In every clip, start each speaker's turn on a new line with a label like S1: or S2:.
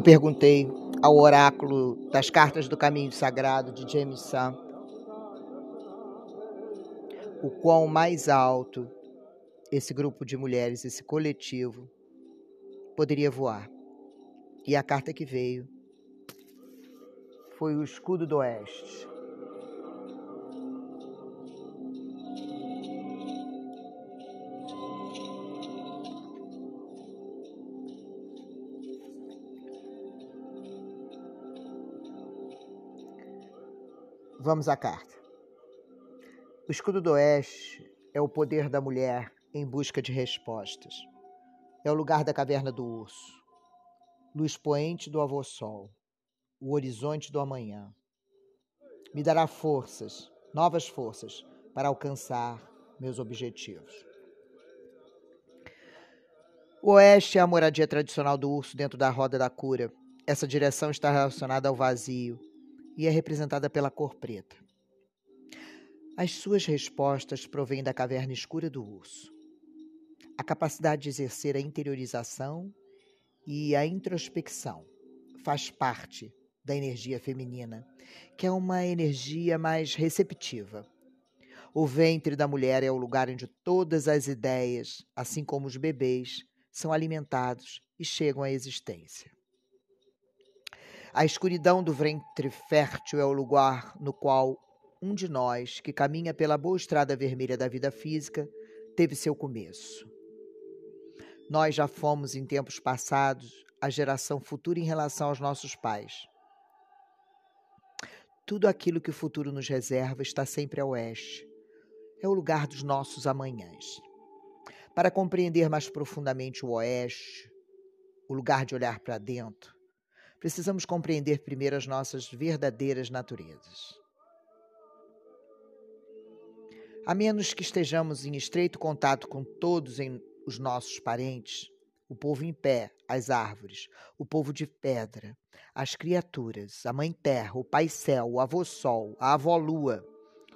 S1: Eu perguntei ao oráculo das cartas do caminho sagrado de James Sam o quão mais alto esse grupo de mulheres, esse coletivo, poderia voar. E a carta que veio foi o escudo do oeste. Vamos à carta. O escudo do oeste é o poder da mulher em busca de respostas. É o lugar da caverna do urso, luz poente do avô-sol, o horizonte do amanhã. Me dará forças, novas forças, para alcançar meus objetivos. O oeste é a moradia tradicional do urso dentro da roda da cura. Essa direção está relacionada ao vazio e é representada pela cor preta. As suas respostas provêm da caverna escura do urso a capacidade de exercer a interiorização e a introspecção faz parte da energia feminina, que é uma energia mais receptiva. O ventre da mulher é o lugar onde todas as ideias, assim como os bebês, são alimentados e chegam à existência. A escuridão do ventre fértil é o lugar no qual um de nós, que caminha pela boa estrada vermelha da vida física, teve seu começo. Nós já fomos, em tempos passados, a geração futura em relação aos nossos pais. Tudo aquilo que o futuro nos reserva está sempre a oeste. É o lugar dos nossos amanhãs. Para compreender mais profundamente o oeste, o lugar de olhar para dentro, precisamos compreender primeiro as nossas verdadeiras naturezas. A menos que estejamos em estreito contato com todos os nossos parentes, o povo em pé, as árvores, o povo de pedra, as criaturas, a mãe terra, o pai céu, o avô sol, a avó lua,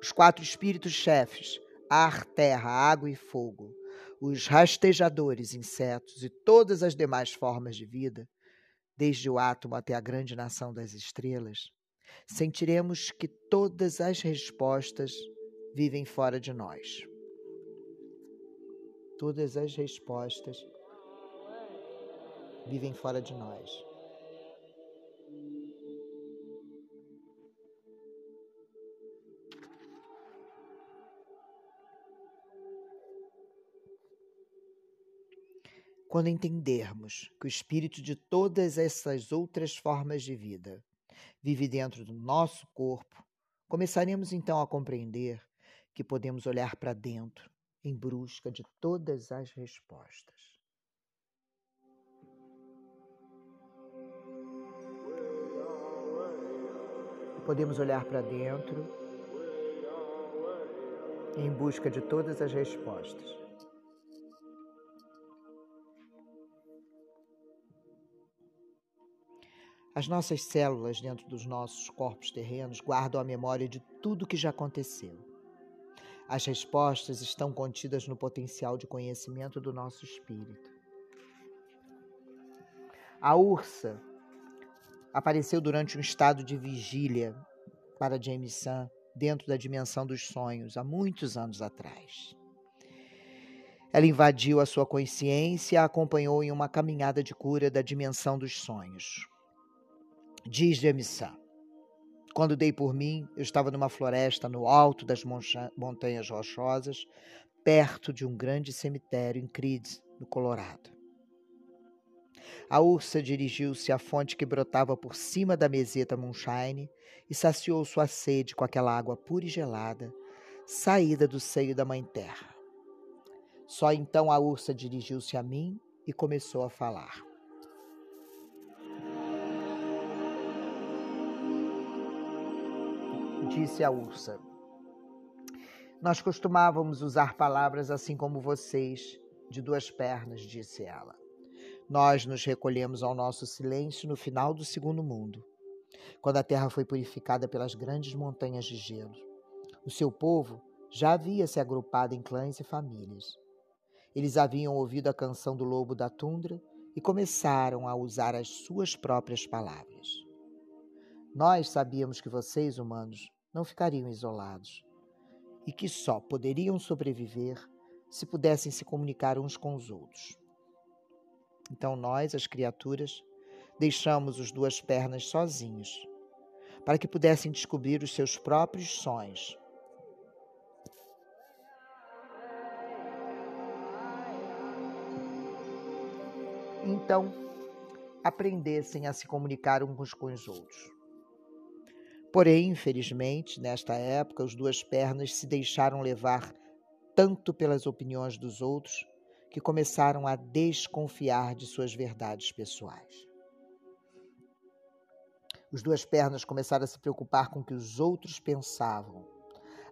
S1: os quatro espíritos chefes, ar, terra, água e fogo, os rastejadores, insetos e todas as demais formas de vida, desde o átomo até a grande nação das estrelas, sentiremos que todas as respostas vivem fora de nós todas as respostas vivem fora de nós. Quando entendermos que o espírito de todas essas outras formas de vida vive dentro do nosso corpo, começaremos então a compreender que podemos olhar para dentro em busca de todas as respostas. Podemos olhar para dentro em busca de todas as respostas. As nossas células dentro dos nossos corpos terrenos guardam a memória de tudo que já aconteceu. As respostas estão contidas no potencial de conhecimento do nosso espírito. A ursa apareceu durante um estado de vigília para James Sam dentro da dimensão dos sonhos há muitos anos atrás. Ela invadiu a sua consciência e a acompanhou em uma caminhada de cura da dimensão dos sonhos. Diz James Sam. Quando dei por mim, eu estava numa floresta no alto das montanhas rochosas, perto de um grande cemitério em Creede, no Colorado. A ursa dirigiu-se à fonte que brotava por cima da meseta Moonshine e saciou sua sede com aquela água pura e gelada, saída do seio da Mãe Terra. Só então a ursa dirigiu-se a mim e começou a falar. Disse a ursa. Nós costumávamos usar palavras assim como vocês, de duas pernas, disse ela. Nós nos recolhemos ao nosso silêncio no final do segundo mundo, quando a terra foi purificada pelas grandes montanhas de gelo. O seu povo já havia se agrupado em clãs e famílias. Eles haviam ouvido a canção do lobo da tundra e começaram a usar as suas próprias palavras. Nós sabíamos que vocês, humanos, não ficariam isolados e que só poderiam sobreviver se pudessem se comunicar uns com os outros. Então nós, as criaturas, deixamos os duas pernas sozinhos, para que pudessem descobrir os seus próprios sonhos. Então, aprendessem a se comunicar uns com os outros. Porém, infelizmente, nesta época, os duas pernas se deixaram levar tanto pelas opiniões dos outros que começaram a desconfiar de suas verdades pessoais. Os duas pernas começaram a se preocupar com o que os outros pensavam,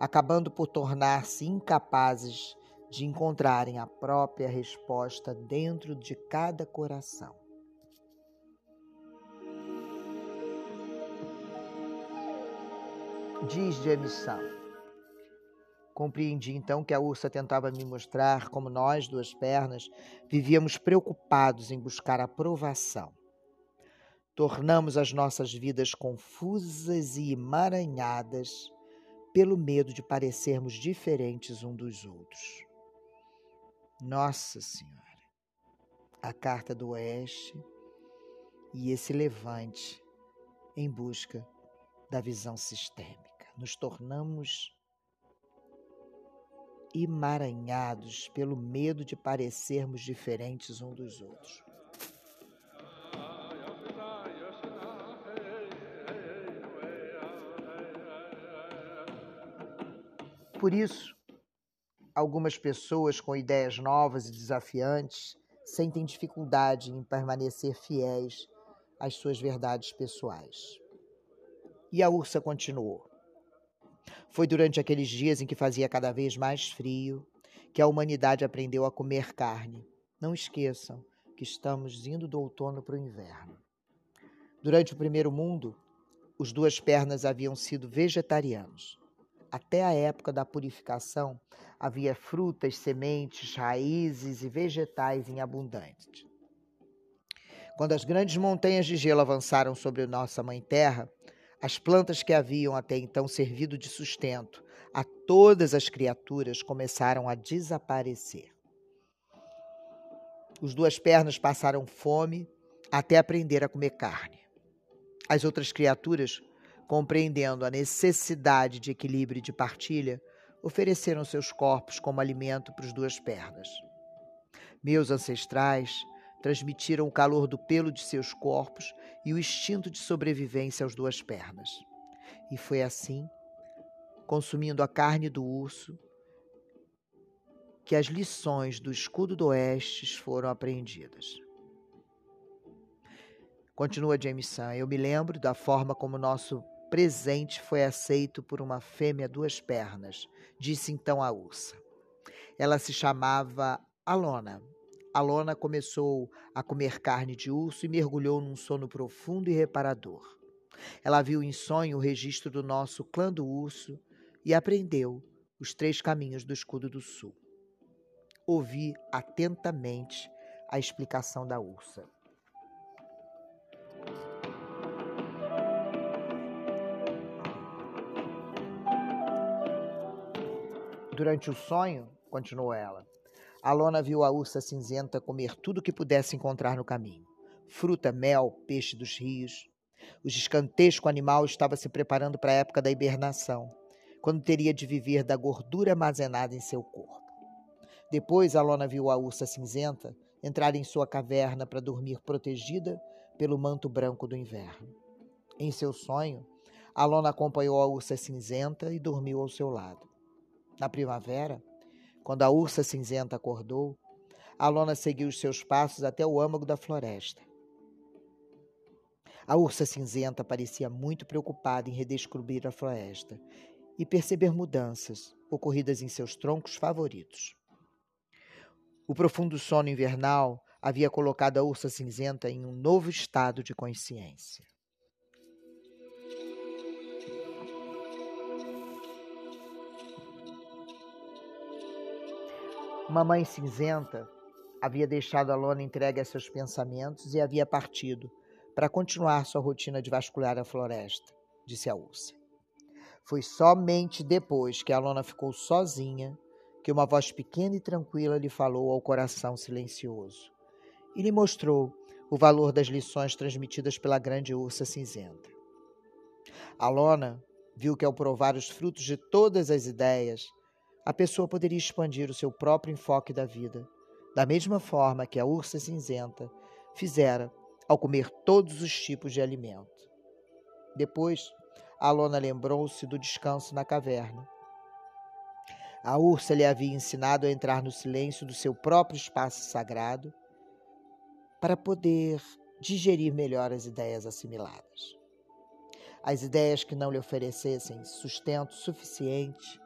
S1: acabando por tornar-se incapazes de encontrarem a própria resposta dentro de cada coração. Diz de emissão. Compreendi então que a ursa tentava me mostrar como nós, duas pernas, vivíamos preocupados em buscar aprovação. Tornamos as nossas vidas confusas e emaranhadas pelo medo de parecermos diferentes um dos outros. Nossa Senhora, a carta do Oeste e esse levante em busca da visão sistêmica. Nos tornamos emaranhados pelo medo de parecermos diferentes um dos outros. Por isso, algumas pessoas com ideias novas e desafiantes sentem dificuldade em permanecer fiéis às suas verdades pessoais. E a ursa continuou. Foi durante aqueles dias em que fazia cada vez mais frio que a humanidade aprendeu a comer carne. Não esqueçam que estamos indo do outono para o inverno. Durante o primeiro mundo, os duas pernas haviam sido vegetarianos. Até a época da purificação, havia frutas, sementes, raízes e vegetais em abundante. Quando as grandes montanhas de gelo avançaram sobre nossa mãe terra, as plantas que haviam até então servido de sustento a todas as criaturas começaram a desaparecer. Os duas pernas passaram fome até aprender a comer carne. As outras criaturas, compreendendo a necessidade de equilíbrio e de partilha, ofereceram seus corpos como alimento para as duas pernas. Meus ancestrais transmitiram o calor do pelo de seus corpos e o instinto de sobrevivência às duas pernas. E foi assim, consumindo a carne do urso, que as lições do escudo do oeste foram apreendidas. Continua Jameson, eu me lembro da forma como nosso presente foi aceito por uma fêmea duas pernas, disse então a ursa. Ela se chamava Alona Alona começou a comer carne de urso e mergulhou num sono profundo e reparador. Ela viu em sonho o registro do nosso clã do urso e aprendeu os três caminhos do escudo do sul. Ouvi atentamente a explicação da ursa. Durante o sonho, continuou ela, Alona viu a ursa cinzenta comer tudo o que pudesse encontrar no caminho: fruta, mel, peixe dos rios. O gigantesco animal estava se preparando para a época da hibernação, quando teria de viver da gordura armazenada em seu corpo. Depois, Alona viu a ursa cinzenta entrar em sua caverna para dormir protegida pelo manto branco do inverno. Em seu sonho, Alona acompanhou a ursa cinzenta e dormiu ao seu lado. Na primavera, quando a ursa cinzenta acordou, Alona seguiu os seus passos até o âmago da floresta. A ursa cinzenta parecia muito preocupada em redescobrir a floresta e perceber mudanças ocorridas em seus troncos favoritos. O profundo sono invernal havia colocado a ursa cinzenta em um novo estado de consciência. Mamãe Cinzenta havia deixado a lona entregue a seus pensamentos e havia partido para continuar sua rotina de vasculhar a floresta, disse a ursa. Foi somente depois que a lona ficou sozinha que uma voz pequena e tranquila lhe falou ao coração silencioso e lhe mostrou o valor das lições transmitidas pela grande ursa cinzenta. A lona viu que ao provar os frutos de todas as ideias, a pessoa poderia expandir o seu próprio enfoque da vida, da mesma forma que a ursa cinzenta fizera ao comer todos os tipos de alimento. Depois, a lona lembrou-se do descanso na caverna. A ursa lhe havia ensinado a entrar no silêncio do seu próprio espaço sagrado para poder digerir melhor as ideias assimiladas. As ideias que não lhe oferecessem sustento suficiente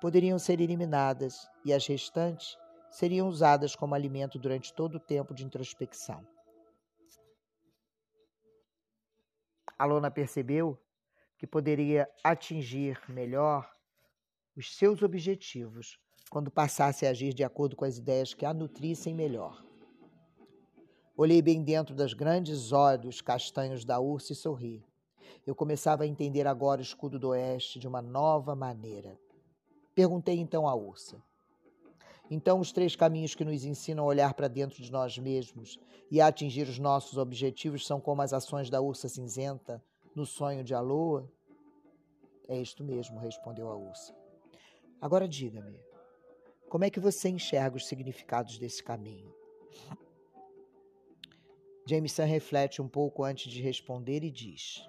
S1: poderiam ser eliminadas e as restantes seriam usadas como alimento durante todo o tempo de introspecção. Alona percebeu que poderia atingir melhor os seus objetivos quando passasse a agir de acordo com as ideias que a nutrissem melhor. Olhei bem dentro das grandes olhos castanhos da ursa e sorri. Eu começava a entender agora o escudo do oeste de uma nova maneira. Perguntei então à ursa. Então, os três caminhos que nos ensinam a olhar para dentro de nós mesmos e a atingir os nossos objetivos são como as ações da ursa cinzenta no sonho de Aloa? É isto mesmo, respondeu a ursa. Agora diga-me, como é que você enxerga os significados desse caminho? Jameson reflete um pouco antes de responder e diz: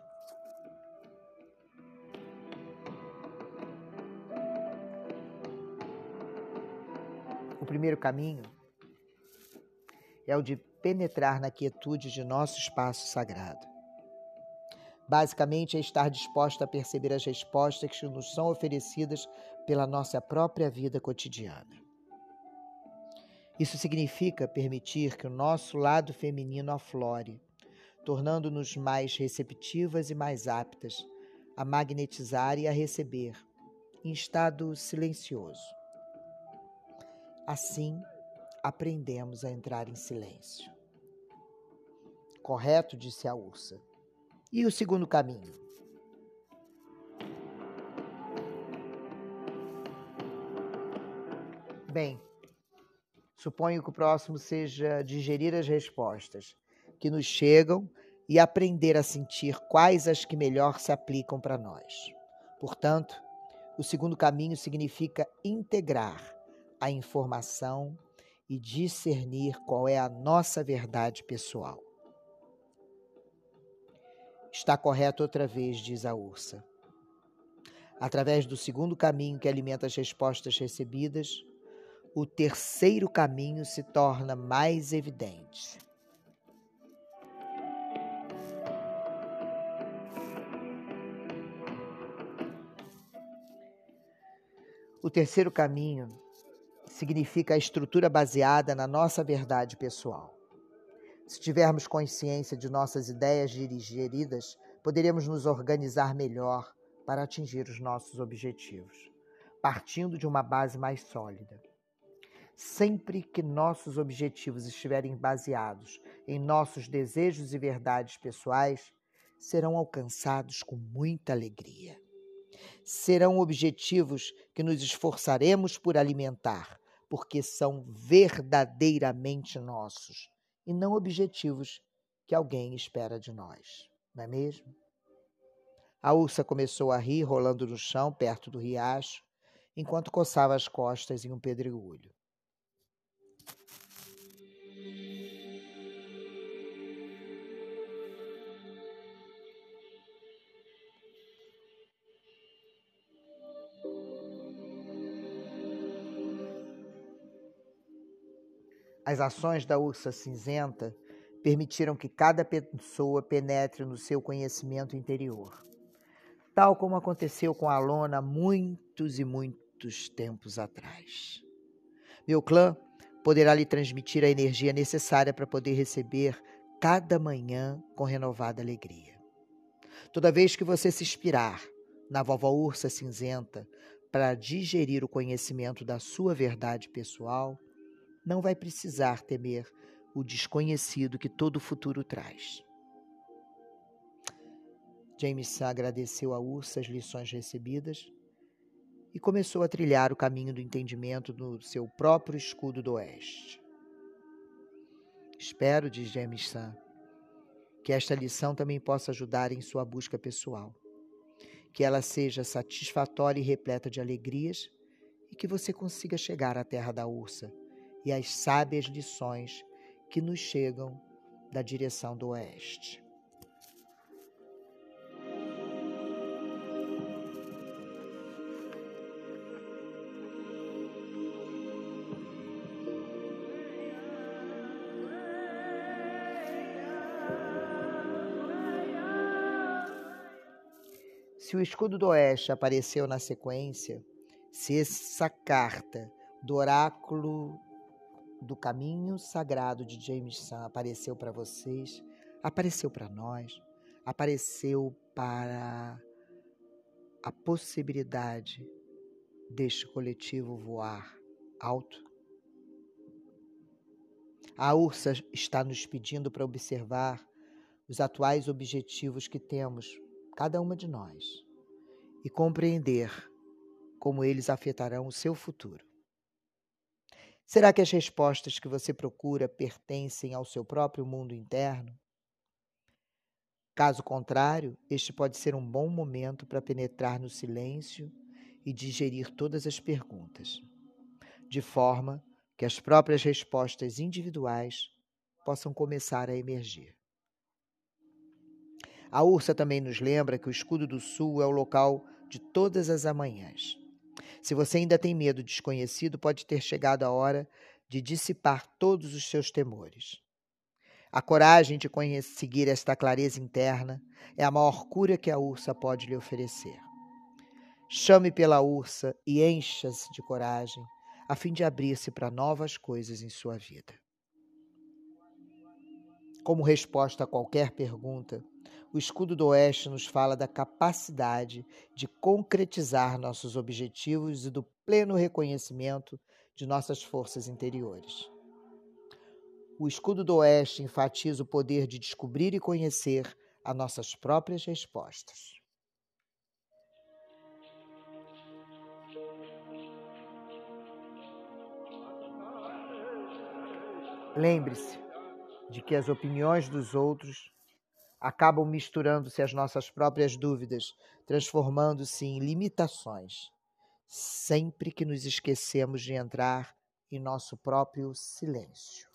S1: primeiro caminho é o de penetrar na quietude de nosso espaço sagrado. Basicamente, é estar disposto a perceber as respostas que nos são oferecidas pela nossa própria vida cotidiana. Isso significa permitir que o nosso lado feminino aflore, tornando-nos mais receptivas e mais aptas a magnetizar e a receber, em estado silencioso. Assim, aprendemos a entrar em silêncio. Correto, disse a ursa. E o segundo caminho? Bem, suponho que o próximo seja digerir as respostas que nos chegam e aprender a sentir quais as que melhor se aplicam para nós. Portanto, o segundo caminho significa integrar a informação e discernir qual é a nossa verdade pessoal. Está correto outra vez, diz a ursa. Através do segundo caminho que alimenta as respostas recebidas, o terceiro caminho se torna mais evidente. O terceiro caminho significa a estrutura baseada na nossa verdade pessoal. Se tivermos consciência de nossas ideias digeridas, poderemos nos organizar melhor para atingir os nossos objetivos, partindo de uma base mais sólida. Sempre que nossos objetivos estiverem baseados em nossos desejos e verdades pessoais, serão alcançados com muita alegria. Serão objetivos que nos esforçaremos por alimentar, porque são verdadeiramente nossos e não objetivos que alguém espera de nós, não é mesmo? A ursa começou a rir, rolando no chão perto do riacho, enquanto coçava as costas em um pedregulho. As ações da ursa cinzenta permitiram que cada pessoa penetre no seu conhecimento interior, tal como aconteceu com a lona muitos e muitos tempos atrás. Meu clã poderá lhe transmitir a energia necessária para poder receber cada manhã com renovada alegria. Toda vez que você se inspirar na vovó ursa cinzenta para digerir o conhecimento da sua verdade pessoal, não vai precisar temer o desconhecido que todo o futuro traz. Jameson agradeceu a Ursa as lições recebidas e começou a trilhar o caminho do entendimento no seu próprio escudo do oeste. Espero, diz Jameson, que esta lição também possa ajudar em sua busca pessoal. Que ela seja satisfatória e repleta de alegrias e que você consiga chegar à terra da ursa e às sábias lições que nos chegam da direção do oeste. Se o escudo do oeste apareceu na sequência, se essa carta do oráculo do caminho sagrado de James Sun apareceu para vocês, apareceu para nós, apareceu para a possibilidade deste coletivo voar alto. A Ursa está nos pedindo para observar os atuais objetivos que temos cada uma de nós, e compreender como eles afetarão o seu futuro. Será que as respostas que você procura pertencem ao seu próprio mundo interno? Caso contrário, este pode ser um bom momento para penetrar no silêncio e digerir todas as perguntas, de forma que as próprias respostas individuais possam começar a emergir. A ursa também nos lembra que o escudo do sul é o local de todas as amanhãs. Se você ainda tem medo desconhecido, pode ter chegado a hora de dissipar todos os seus temores. A coragem de seguir esta clareza interna é a maior cura que a ursa pode lhe oferecer. Chame pela ursa e encha-se de coragem, a fim de abrir-se para novas coisas em sua vida. Como resposta a qualquer pergunta, o escudo do Oeste nos fala da capacidade de concretizar nossos objetivos e do pleno reconhecimento de nossas forças interiores. O escudo do Oeste enfatiza o poder de descobrir e conhecer as nossas próprias respostas. Lembre-se de que as opiniões dos outros acabam misturando-se às nossas próprias dúvidas, transformando-se em limitações, sempre que nos esquecemos de entrar em nosso próprio silêncio.